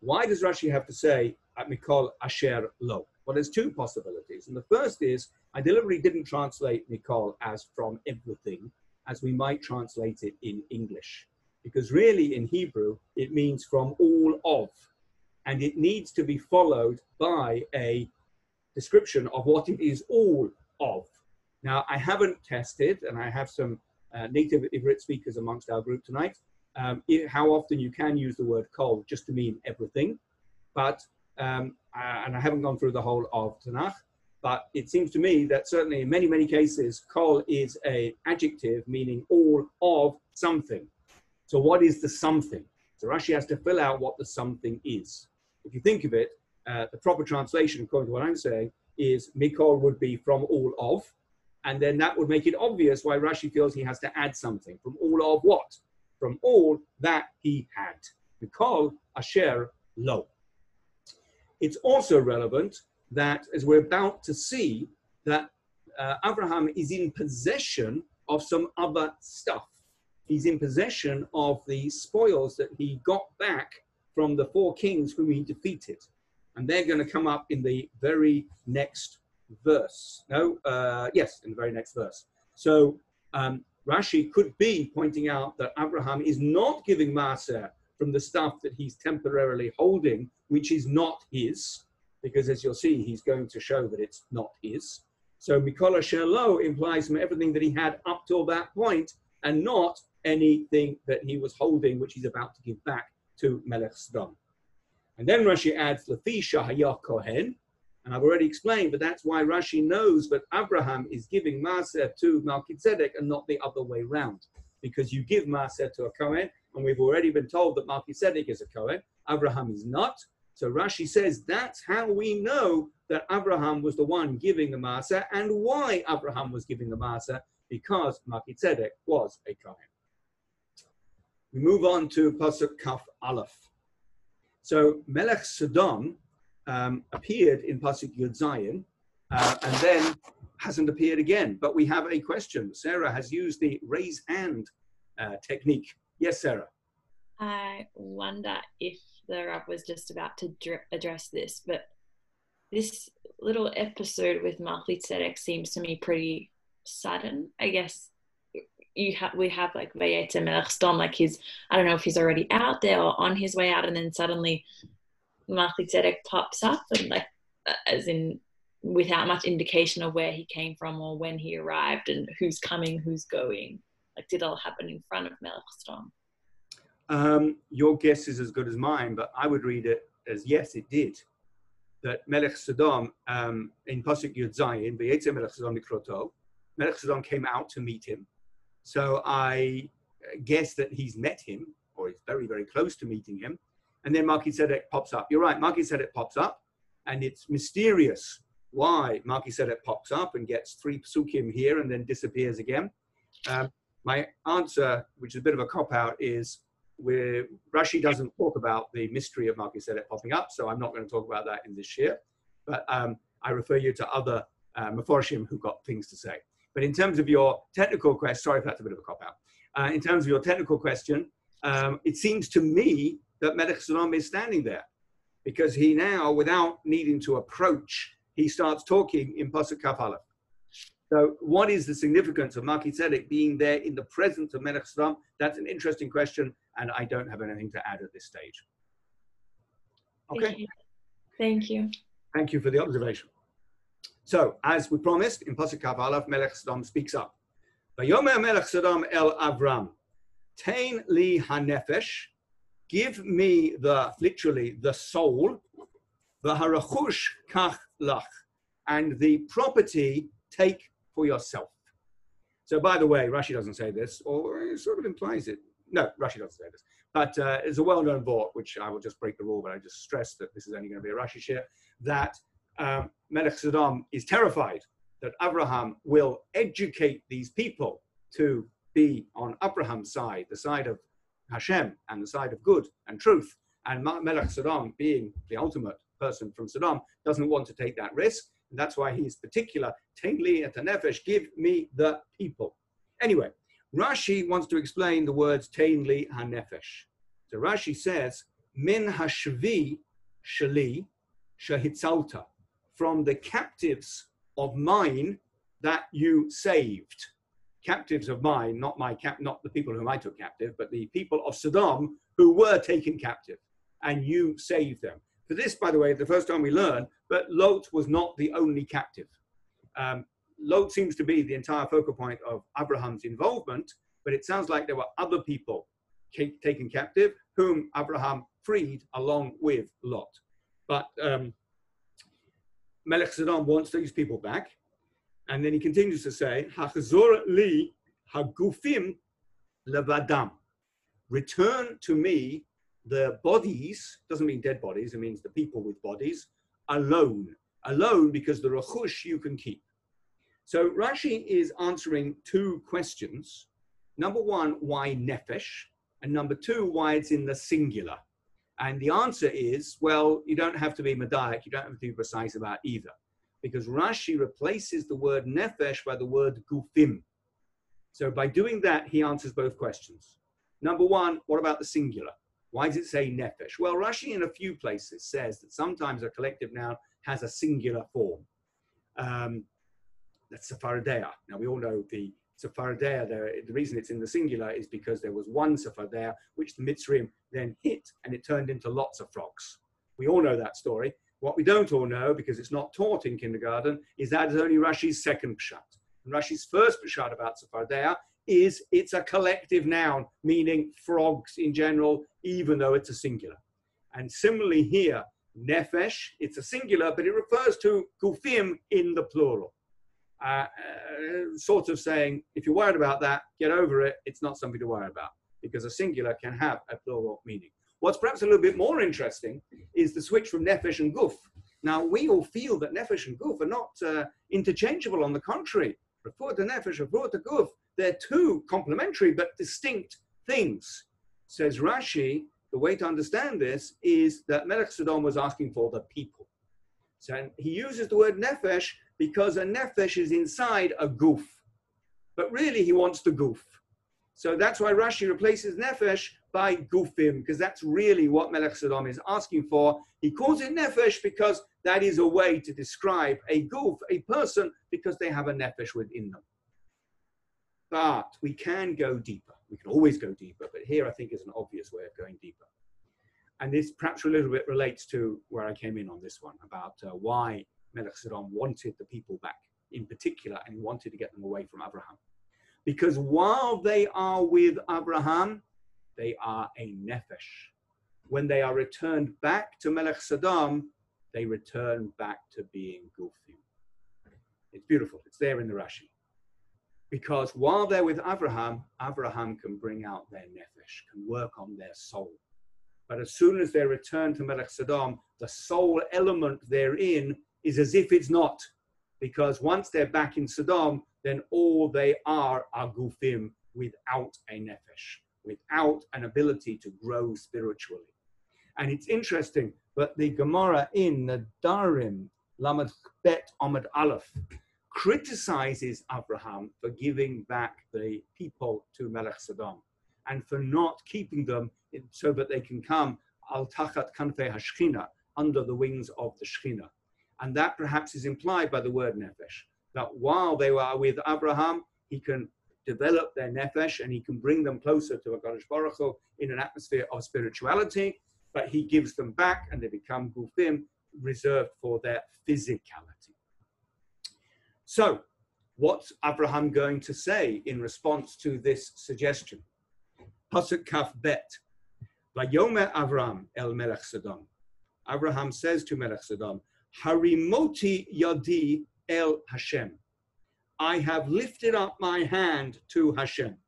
Why does Rashi have to say at Mikol Asher Lo? Well, there's two possibilities. And the first is I deliberately didn't translate Mikol as from everything, as we might translate it in English. Because really in Hebrew, it means from all of. And it needs to be followed by a description of what it is all of. Now, I haven't tested, and I have some uh, native Ivrit speakers amongst our group tonight, um, it, how often you can use the word kol just to mean everything. But um, uh, and I haven't gone through the whole of Tanakh, but it seems to me that certainly in many, many cases, kol is a adjective meaning all of something. So what is the something? So Rashi has to fill out what the something is. If you think of it, uh, the proper translation, according to what I'm saying, is mikol would be from all of, and then that would make it obvious why Rashi feels he has to add something. From all of what? From all that he had. Mikol asher lo. It's also relevant that, as we're about to see, that uh, Abraham is in possession of some other stuff. He's in possession of the spoils that he got back from the four kings whom he defeated. And they're going to come up in the very next verse. No, uh, yes, in the very next verse. So um, Rashi could be pointing out that Abraham is not giving Maser from the stuff that he's temporarily holding, which is not his, because as you'll see, he's going to show that it's not his. So Mikol Asher Lo implies from everything that he had up till that point, and not anything that he was holding, which he's about to give back to Melech Sodom. And then Rashi adds Lafi Shahayah Kohen, and I've already explained, but that's why Rashi knows that Abraham is giving Maser to Melchizedek and not the other way round. Because you give Maser to a Kohen, and we've already been told that Melchizedek is a Kohen, Abraham is not. So Rashi says that's how we know that Abraham was the one giving the Maser and why Abraham was giving the Maser, because Melchizedek was a Kohen. We move on to Pasuk Kaf Aleph. So Melech Sodom um, appeared in Pasuk Yud Zayin, uh, and then hasn't appeared again. But we have a question. Sarah has used the raise hand uh, technique. Yes, Sarah. I wonder if the Rav was just about to address this, but this little episode with Melchizedek seems to me pretty sudden. I guess you have we have like Vayeta Melech like he's I don't know if he's already out there or on his way out, and then suddenly Melchizedek pops up and like as in without much indication of where he came from or when he arrived and who's coming, who's going. Like, did it all happen in front of Melech um, your guess is as good as mine, but I would read it as yes, it did. That Melech Sodom um, in Pasuk Yud Zayin, V'yetze Melech Sodom Mikroto, Melech came out to meet him. So I guess that he's met him, or he's very, very close to meeting him. And then Melchizedek pops up. You're right, Melchizedek pops up, and it's mysterious why Melchizedek pops up and gets three psukim here and then disappears again. Um, my answer, which is a bit of a cop out, is where Rashi doesn't talk about the mystery of Melchizedek popping up, so I'm not going to talk about that in this year. But um, I refer you to other uh, Meforshim who got things to say. But in terms of your technical question, sorry if that's a bit of a cop out. Uh, in terms of your technical question, um, it seems to me that Melech Sodom is standing there because he now, without needing to approach, he starts talking in Pasuk Kaf Aleph. So, what is the significance of Melchizedek being there in the presence of Melech Sodom? That's an interesting question, and I don't have anything to add at this stage. Okay. Thank you. Thank you, Thank you for the observation. So, as we promised, in Pasuk Kaf Aleph, Melech Sodom speaks up. Vayomer Melech Sodom el Avram, Tain li hanefesh, give me the, literally, the soul, V'harachush kach lach. And the property take for yourself. So, by the way, Rashi doesn't say this, or it sort of implies it. No, Rashi doesn't say this. But uh, it's a well known vort, which I will just break the rule, but I just stress that this is only going to be a Rashi share, that um, Melech Sodom is terrified that Abraham will educate these people to be on Abraham's side, the side of Hashem and the side of good and truth. And Melech Sodom, being the ultimate person from Sodom, doesn't want to take that risk. And that's why he's particular. Tengli et nefesh, give me the people. Anyway, Rashi wants to explain the words Tengli hanefesh. So Rashi says, Min hashvi shali shahitzalta, from the captives of mine that you saved. Captives of mine, not my cap, not the people whom I took captive, but the people of Sodom who were taken captive, and you saved them. This, by the way, the first time we learn, but Lot was not the only captive. Um, Lot seems to be the entire focal point of Abraham's involvement, but it sounds like there were other people taken captive whom Abraham freed along with Lot. But um, Melech Sodom wants these people back. And then he continues to say, Hachzor li hagufim levadam. Return to me the bodies, doesn't mean dead bodies, it means the people with bodies, alone. Alone because the rachush you can keep. So Rashi is answering two questions. Number one, why nefesh? And number two, why it's in the singular. And the answer is, well, you don't have to be Madaic, you don't have to be precise about either. Because Rashi replaces the word nefesh by the word gufim. So by doing that, he answers both questions. Number one, what about the singular? Why does it say nefesh? Well, Rashi in a few places says that sometimes a collective noun has a singular form. Um, that's. Now we all know the Tzfardeia there, the reason it's in the singular is because there was one Tzfardeia, which the Mitzrayim then hit, and it turned into lots of frogs. We all know that story. What we don't all know, because it's not taught in kindergarten, is that is only Rashi's second pshat. And Rashi's first pshat about Tzfardeia is it's a collective noun, meaning frogs in general, even though it's a singular. And similarly here, nefesh, it's a singular, but it refers to gufim in the plural. Uh, uh, sort of saying, if you're worried about that, get over it. It's not something to worry about because a singular can have a plural meaning. What's perhaps a little bit more interesting is the switch from nefesh and guf. Now, we all feel that nefesh and guf are not uh, interchangeable. On the contrary, refer to nefesh, refer to guf, they're two complementary but distinct things. Says Rashi, the way to understand this is that Melech Sodom was asking for the people. So he uses the word nefesh because a nefesh is inside a guf. But really, he wants the guf. So that's why Rashi replaces nefesh by gufim, because that's really what Melech Sodom is asking for. He calls it nefesh because that is a way to describe a guf, a person, because they have a nefesh within them. But we can go deeper. We can always go deeper, but here I think is an obvious way of going deeper. And this perhaps a little bit relates to where I came in on this one about uh, why Melech Sodom wanted the people back in particular and wanted to get them away from Abraham. Because while they are with Abraham, they are a nefesh. When they are returned back to Melech Sodom, they return back to being Gufim. It's beautiful. It's there in the Rashi. Because while they're with Abraham, Abraham can bring out their nefesh, can work on their soul. But as soon as they return to Melech Sodom, the soul element therein is as if it's not. Because once they're back in Sodom, then all they are are gufim without a nefesh, without an ability to grow spiritually. And it's interesting, but the Gemara in the Darim, Lamed Bet Amud Aleph, criticizes Abraham for giving back the people to Melech Sodom and for not keeping them so that they can come al tachat kanfei hashchina under the wings of the Shechina. And that perhaps is implied by the word nefesh, that while they were with Abraham, he can develop their nefesh and he can bring them closer to a Baruch Hu in an atmosphere of spirituality, but he gives them back and they become gufim, reserved for their physicality. So, what's Abraham going to say in response to this suggestion? Pasuk Kaf Bet. Vayomer Avram el Melech Sodom. Abraham says to Melech Sodom, Harimoti yadi el Hashem. I have lifted up my hand to Hashem.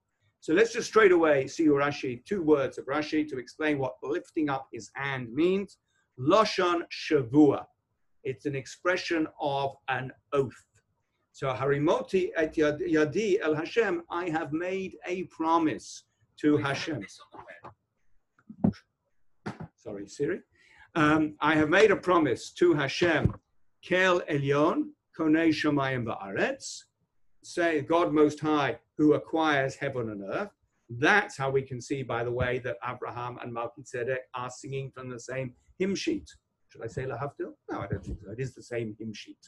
So let's just straight away see Rashi, two words of Rashi to explain what lifting up his hand means. Loshon Shavua. It's an expression of an oath. So Harimoti et Yadi El Hashem, I have made a promise to Hashem. Sorry, Siri. Um, I have made a promise to Hashem, Kel Elyon, Konei Shemayim Ba'aretz, say God Most High, who acquires heaven and earth. That's how we can see, by the way, that Abraham and Melchizedek are singing from the same hymn sheet. Should I say Lahavdil? No, I don't think so. It is the same hymn sheet.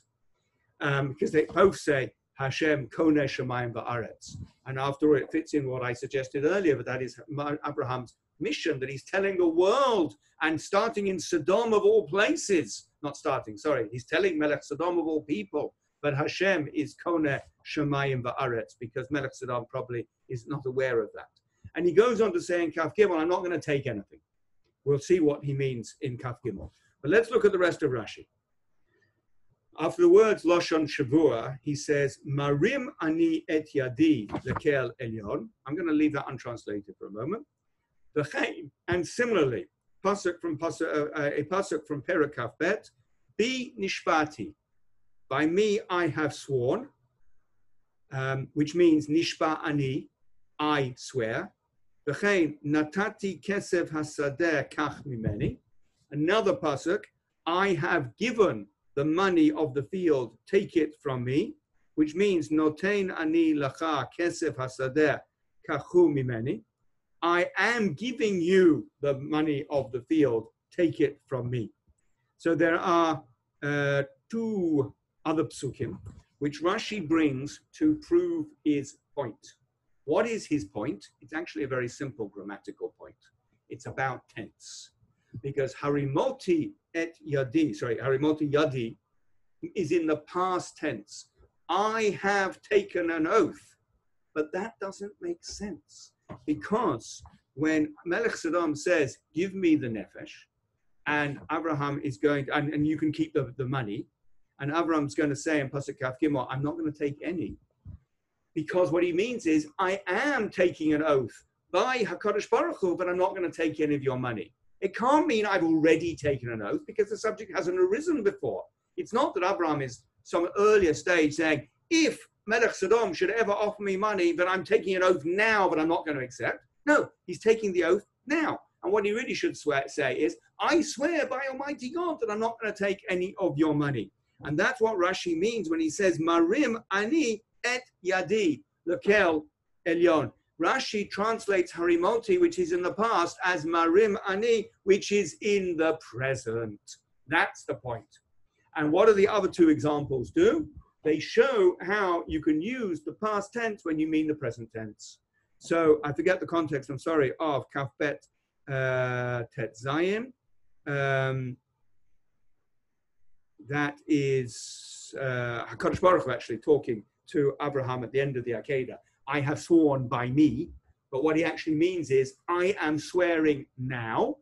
Um, because they both say Hashem Kone Shemayim Ba'aretz. And after all, it fits in what I suggested earlier, but that is Abraham's mission that he's telling the world and starting in Sodom of all places. Not starting, sorry. He's telling Melech Sodom of all people. But Hashem is Kone Shemayim Ba'aretz because Melech Sodom probably is not aware of that. And he goes on to say in Kaf Gimel, I'm not going to take anything. We'll see what he means in Kaf Gimel. But let's look at the rest of Rashi. After the words Loshon Shavua, he says, Marim ani et yadi lekel elyon. I'm going to leave that untranslated for a moment. And similarly, pasuk from pasuk, uh, a pasuk from Perek Kaf Bet, nishbati. By me I have sworn, um, which means nishba ani, I swear. V'chein natati kesef hasadeh kach mimeni. Another pasuk, I have given the money of the field, take it from me, which means noten ani lacha kesef hasadeh kachu mimeni. I am giving you the money of the field, take it from me. So there are uh, two other psukim which Rashi brings to prove his point. What is his point? It's actually a very simple grammatical point. It's about tense. Because harimoti et yadi, sorry, harimoti yadi is in the past tense. I have taken an oath. But that doesn't make sense because when Melech Sodom says, Give me the nefesh, and Abraham is going to, and, and you can keep the, the money, and Abraham's going to say in Pasuk Kaf Gimel, I'm not going to take any. Because what he means is, I am taking an oath by HaKadosh Baruch Hu, but I'm not going to take any of your money. It can't mean I've already taken an oath because the subject hasn't arisen before. It's not that Abraham is some earlier stage saying, if Melech Sodom should ever offer me money, then I'm taking an oath now, but I'm not going to accept. No, he's taking the oath now. And what he really should swear, say is, I swear by Almighty God that I'm not going to take any of your money. And that's what Rashi means when he says, Marim ani et yadi, lekel elyon. Rashi translates harimoti, which is in the past, as marim ani, which is in the present. That's the point. And what do the other two examples do? They show how you can use the past tense when you mean the present tense. So I forget the context, I'm sorry, of Kafbet uh, Tet Zayin. Um, that is uh, HaKadosh Baruch Hu actually talking to Abraham at the end of the Akedah. I have sworn by me, but what he actually means is, I am swearing now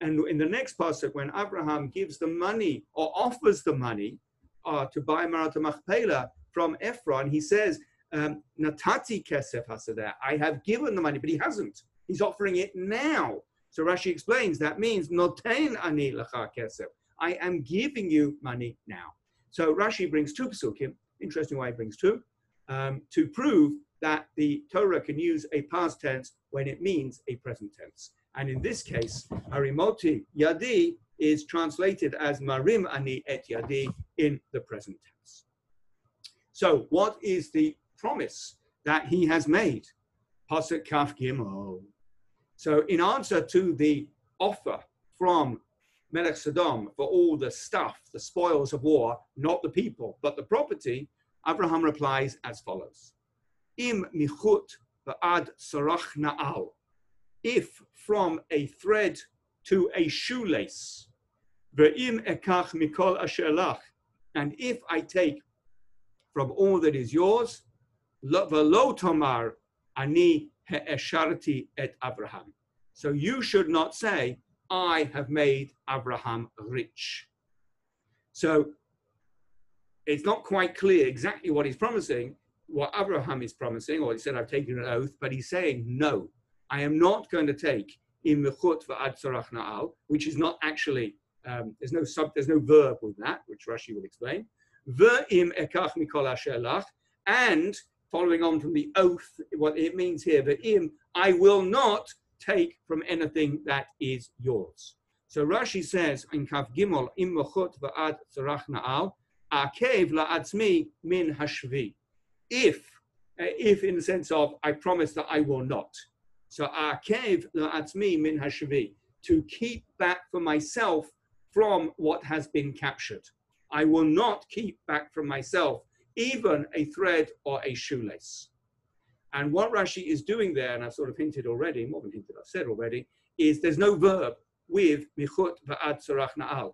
and in the next pasuk, when Abraham gives the money or offers the money uh, to buy Me'arat Machpelah from Ephron, he says, um, Natati kesef hasadeh. I have given the money, but he hasn't. He's offering it now. So Rashi explains that means noten ani lacha kesef. I am giving you money now. So Rashi brings two pasukim. Interesting why he brings two um, to prove that the Torah can use a past tense when it means a present tense. And in this case, Harimoti Yadi is translated as Marim Ani Et Yadi in the present tense. So, what is the promise that he has made? Pasuk Kaf Gimel. So, in answer to the offer from Melech Sodom for all the stuff, the spoils of war, not the people, but the property, Abraham replies as follows: Im michut va'ad sarach na'al if from a thread to a shoelace, ve'im ekach mikol asher and if I take from all that is yours, velo tomar ani he'esharti et Abraham. So you should not say, I have made Abraham rich. So it's not quite clear exactly what he's promising, what Abraham is promising, or he said, I've taken an oath, but he's saying, no, I am not going to take im na'al, which is not actually, um, there's no sub, there's no verb with that, which Rashi will explain. Ve'im ekach mikol asher and following on from the oath, what it means here, ve'im, I will not take from anything that is yours. So Rashi says in Kaf Gimel, im mechut va'ad tzarach na'al, akev la'atzmi min hashvi. If, uh, if in the sense of, I promise that I will not. So akev la'atzmi min hashvi, to keep back for myself from what has been captured. I will not keep back from myself even a thread or a shoelace. And what Rashi is doing there, and I've sort of hinted already, more than hinted, I've said already, is there's no verb with michut va'ad sarach na'al.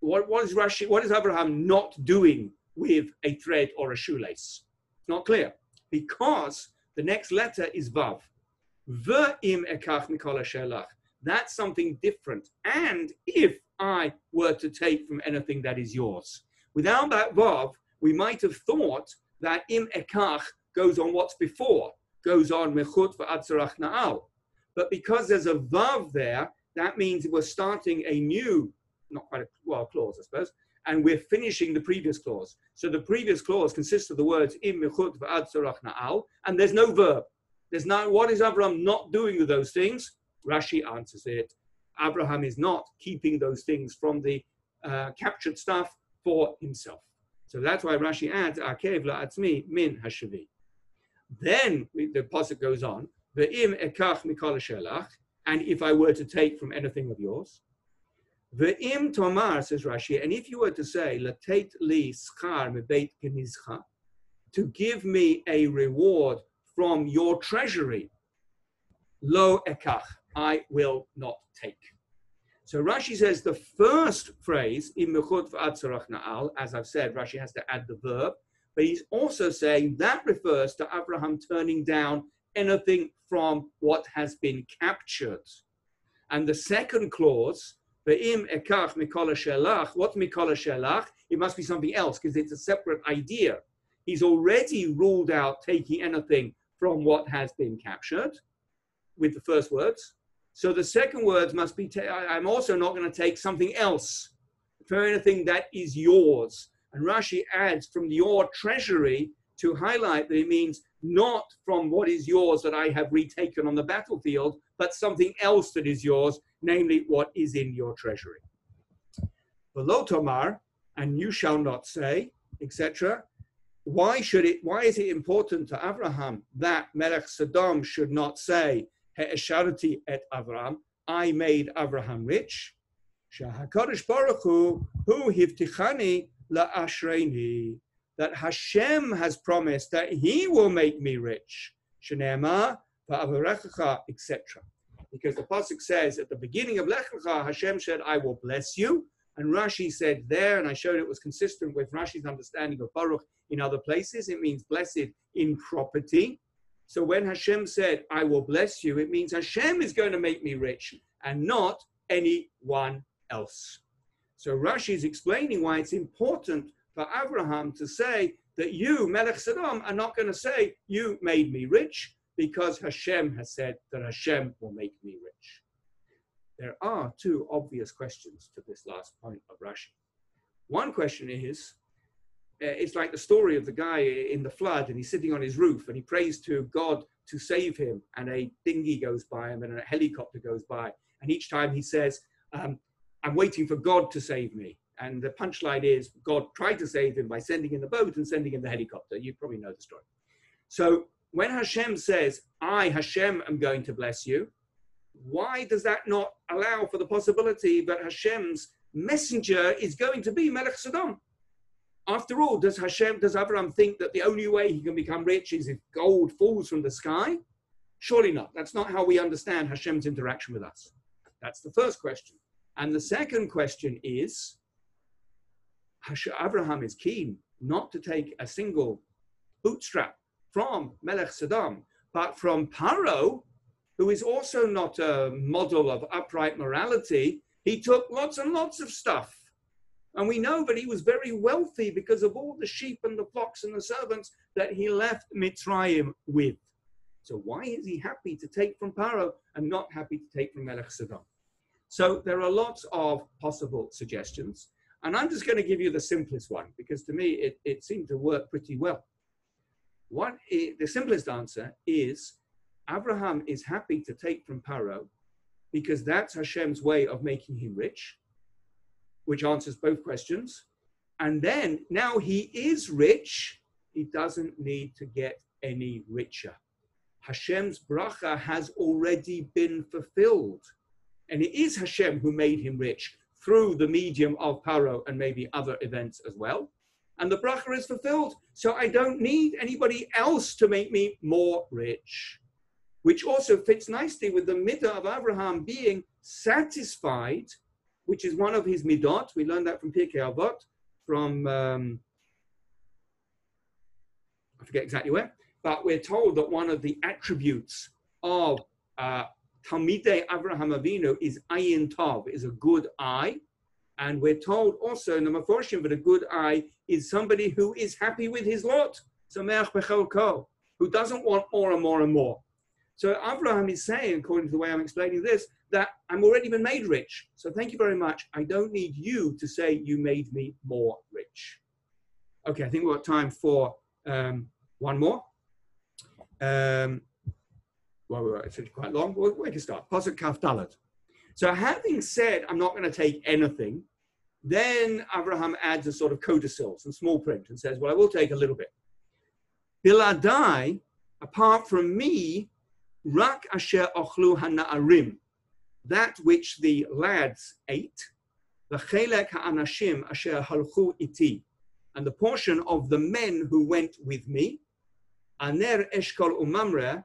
What, what is Rashi, what is Abraham not doing with a thread or a shoelace? It's not clear. Because the next letter is vav. Ve'im ekach mikol shelach. That's something different. And if I were to take from anything that is yours. Without that vav, we might have thought that im ekach goes on what's before, goes on mechut v'atzarach na'al. But because there's a vav there, that means we're starting a new, not quite a well clause, I suppose, and we're finishing the previous clause. So the previous clause consists of the words im mechut v'atzarach na'al, and there's no verb. There's no, what is Abraham not doing with those things? Rashi answers it. Abraham is not keeping those things from the uh, captured stuff for himself. So that's why Rashi adds, Akev la'atzmi min hashavi. Then the pasuk goes on, Ve'im ekach mikol shelach, and if I were to take from anything of yours, Ve'im tomar, says Rashi, and if you were to say, Latate li mebeit genizcha, to give me a reward from your treasury, lo ekach, I will not take. So Rashi says the first phrase, imechut v'atzarach na'al, as I've said, Rashi has to add the verb, but he's also saying that refers to Abraham turning down anything from what has been captured. And the second clause, Ve'im ekach mikola shelach, what mikola shelach? It must be something else because it's a separate idea. He's already ruled out taking anything from what has been captured with the first words. So the second words must be, I'm also not going to take something else for anything that is yours. And Rashi adds from your treasury to highlight that it means not from what is yours that I have retaken on the battlefield, but something else that is yours, namely what is in your treasury. Velotomar, and you shall not say, etc. Why should it? Why is it important to Abraham that Melech Sodom should not say, He'esharati et Avram, I made Abraham rich. Shahakadosh Baruch Hu, hu hivtichani la'ashreini. That Hashem has promised that He will make me rich. Shenema etc. Because the pasuk says at the beginning of Lech Lecha, Hashem said, "I will bless you." And Rashi said there, and I showed it was consistent with Rashi's understanding of Baruch in other places. It means blessed in property. So when Hashem said, I will bless you, it means Hashem is going to make me rich and not anyone else. So Rashi is explaining why it's important for Abraham to say that you, Melech Sodom, are not going to say, You made me rich, because Hashem has said that Hashem will make me rich. There are two obvious questions to this last point of Rashi. One question is uh, it's like the story of the guy in the flood and he's sitting on his roof and he prays to God to save him and a dinghy goes by him and a helicopter goes by and each time he says um, I'm waiting for God to save me and the punchline is God tried to save him by sending in the boat and sending in the helicopter you probably know the story so when Hashem says I Hashem am going to bless you why does that not allow for the possibility that Hashem's messenger is going to be Melech Sodom after all, does Hashem, does Abraham think that the only way he can become rich is if gold falls from the sky? Surely not. That's not how we understand Hashem's interaction with us. That's the first question. And the second question is Abraham is keen not to take a single bootstrap from Melech Sodom, but from Paro, who is also not a model of upright morality, he took lots and lots of stuff. And we know that he was very wealthy because of all the sheep and the flocks and the servants that he left Mitzrayim with. So why is he happy to take from Paro and not happy to take from Melech Sodom? So there are lots of possible suggestions. And I'm just going to give you the simplest one because to me it, it seemed to work pretty well. What is, the simplest answer is Abraham is happy to take from Paro because that's Hashem's way of making him rich, which answers both questions. And then now he is rich, he doesn't need to get any richer. Hashem's bracha has already been fulfilled. And it is Hashem who made him rich through the medium of Paro and maybe other events as well. And the bracha is fulfilled. So I don't need anybody else to make me more rich which also fits nicely with the midah of Abraham being satisfied, which is one of his midot. We learned that from Pirkei Avot, from um, I forget exactly where, but we're told that one of the attributes of uh, Talmidei Abraham Avinu is ayin tov, is a good eye. And we're told also in the Meforshim that a good eye is somebody who is happy with his lot, who doesn't want more and more and more. So Abraham is saying, according to the way I'm explaining this, that I'm already been made rich. So thank you very much. I don't need you to say you made me more rich. Okay, I think we've got time for um, one more. Um, well, it's quite long. We'll, we can start. Pasuk Kaf Dalet. So having said, I'm not going to take anything, then Abraham adds a sort of codicil, some small print, and says, well, I will take a little bit. Biladai, apart from me, Rak asher ochlu hana'arim, that which the lads ate, the chelek ha'anashim asher halchu iti, and the portion of the men who went with me, aner eshkol umamre,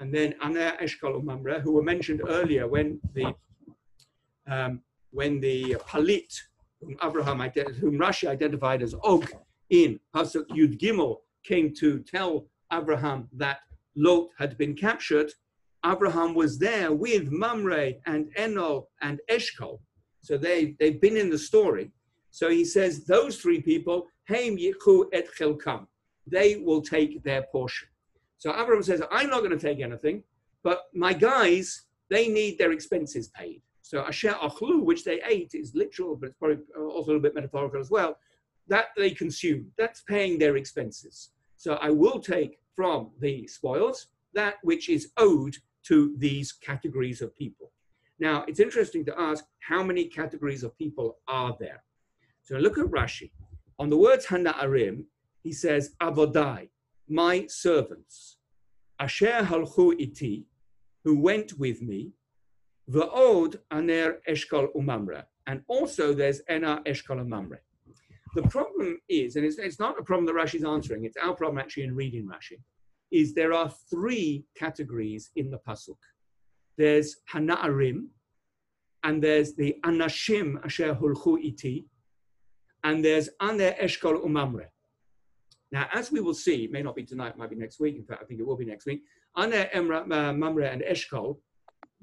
and then aner eshkol umamre, who were mentioned earlier when the um, when the palit, whom Abraham whom Rashi identified as Og in Pasuk Yud Gimel, came to tell Abraham that Lot had been captured, Abraham was there with Mamre and Enol and Eshkol. So they, they've been in the story. So he says, those three people, Haim Yichu et Chelkam, they will take their portion. So Abraham says, I'm not going to take anything, but my guys, they need their expenses paid. So Asher Achlu, which they ate, is literal, but it's probably uh, also a little bit metaphorical as well. That they consume, that's paying their expenses. So I will take from the spoils that which is owed to these categories of people. Now, it's interesting to ask how many categories of people are there? So look at Rashi. On the words Hana'arim, he says, Avodai, my servants, Asher halchu iti, who went with me, Va'od aner eshkol umamre. And also there's ena eshkol umamre. The problem is, and it's, it's not a problem that Rashi is answering, it's our problem actually in reading Rashi, is there are three categories in the pasuk. There's hana'arim, and there's the anashim asher hulchu iti, and there's Aner eshkol umamre. Now, as we will see, may not be tonight, might be next week. In fact, I think it will be next week. Aner emra, mamre and eshkol,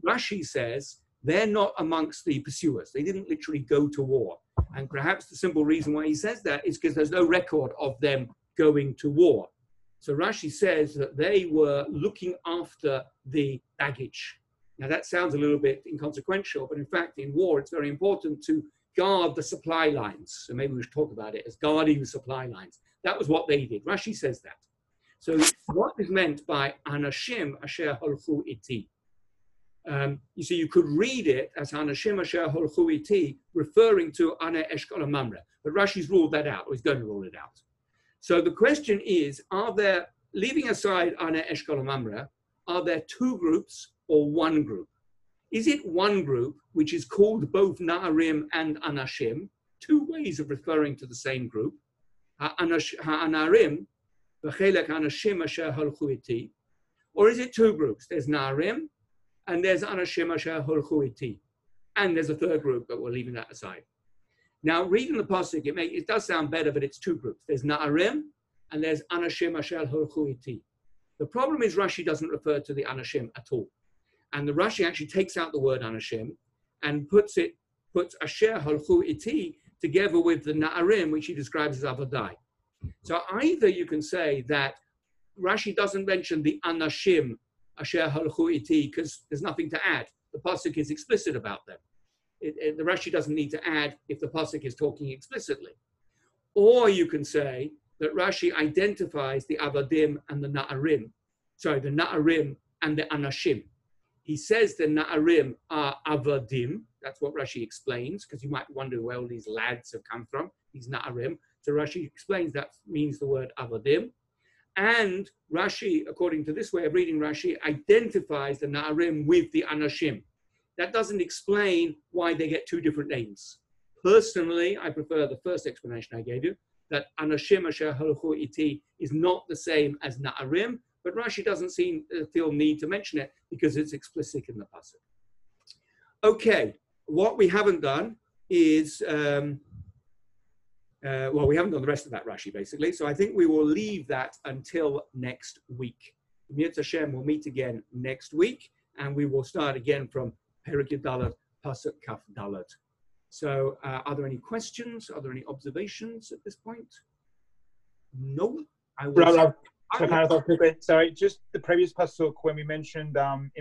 Rashi says they're not amongst the pursuers. They didn't literally go to war. And perhaps the simple reason why he says that is because there's no record of them going to war. So Rashi says that they were looking after the baggage. Now that sounds a little bit inconsequential, but in fact, in war, it's very important to guard the supply lines. So maybe we should talk about it as guarding the supply lines. That was what they did. Rashi says that. So what is meant by anashim asher holchu iti? Um, you see, you could read it as anashim asher holchu iti, referring to ana eshkol mamre. But Rashi's ruled that out, or he's going to rule it out. So the question is, are there, leaving aside Ana Eshkol Mamre, are there two groups or one group? Is it one group which is called both Na'arim and Anashim, two ways of referring to the same group? Ha'anarim, v'chelek Anashim asher halchu iti, or is it two groups? There's Na'arim and there's Anashim asher halchu iti. And there's a third group, but we're leaving that aside. Now, reading the pasuk, it, it does sound better, but it's two groups. There's Na'arim and there's Anashim Asher Halchu Iti. The problem is Rashi doesn't refer to the Anashim at all. And the Rashi actually takes out the word anashim and puts it, puts asher halchu iti together with the na'arim, which he describes as avadai. So either you can say that Rashi doesn't mention the anashim asher halchu iti because there's nothing to add. The pasuk is explicit about them. It, it, the Rashi doesn't need to add if the pasuk is talking explicitly. Or you can say that Rashi identifies the avadim and the na'arim, sorry, the na'arim and the anashim. He says the na'arim are avadim. That's what Rashi explains, because you might wonder where all these lads have come from, these na'arim. So Rashi explains that means the word avadim. And Rashi, according to this way of reading Rashi, identifies the Na'arim with the Anashim. That doesn't explain why they get two different names. Personally, I prefer the first explanation I gave you, that Anashim Asher Halchu Iti is not the same as Na'arim, but Rashi doesn't seem uh, feel need to mention it because it's explicit in the passage. Okay, what we haven't done is um, uh, well, we haven't done the rest of that Rashi basically, so I think we will leave that until next week. Mirz Hashem will meet again next week, and we will start again from Perek Yud Dalet, Pasuk Kaf Dalet. So, uh, are there any questions? Are there any observations at this point? No. I will. Rob, Rob, so quickly. Sorry, just the previous pasuk when we mentioned um,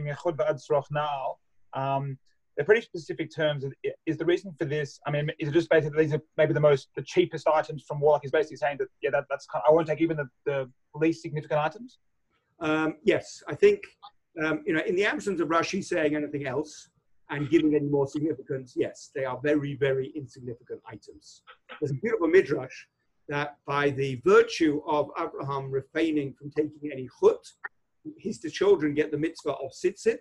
now. Um, they're pretty specific terms. Is the reason for this? I mean, is it just basically these are maybe the most the cheapest items from Warlock? Is basically saying that yeah, that, that's kind of, I won't take even the, the least significant items. Um, yes, I think um, you know in the absence of Rashi saying anything else and giving any more significance, yes, they are very very insignificant items. There's a beautiful midrash that by the virtue of Abraham refraining from taking any chut, his children get the mitzvah of tzitzit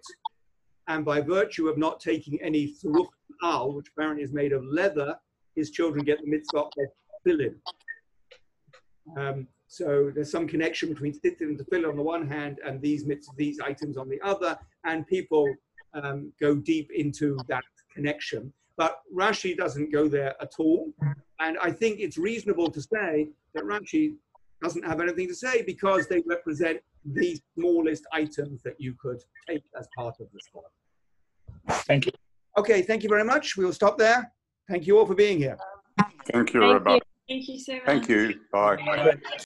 and by virtue of not taking any thuruch al, which apparently is made of leather, his children get the mitzvah of tefillin. Um, so there's some connection between tzitzit and tefillin on the one hand, and these mitzvah, these items on the other, and people um, go deep into that connection. But Rashi doesn't go there at all, and I think it's reasonable to say that Rashi doesn't have anything to say because they represent the smallest items that you could take as part of the shalal. Thank you. Okay, thank you very much. We will stop there. Thank you all for being here. Thank you, Thank Rabbi. you. Thank you so much. Thank you. Bye. Bye.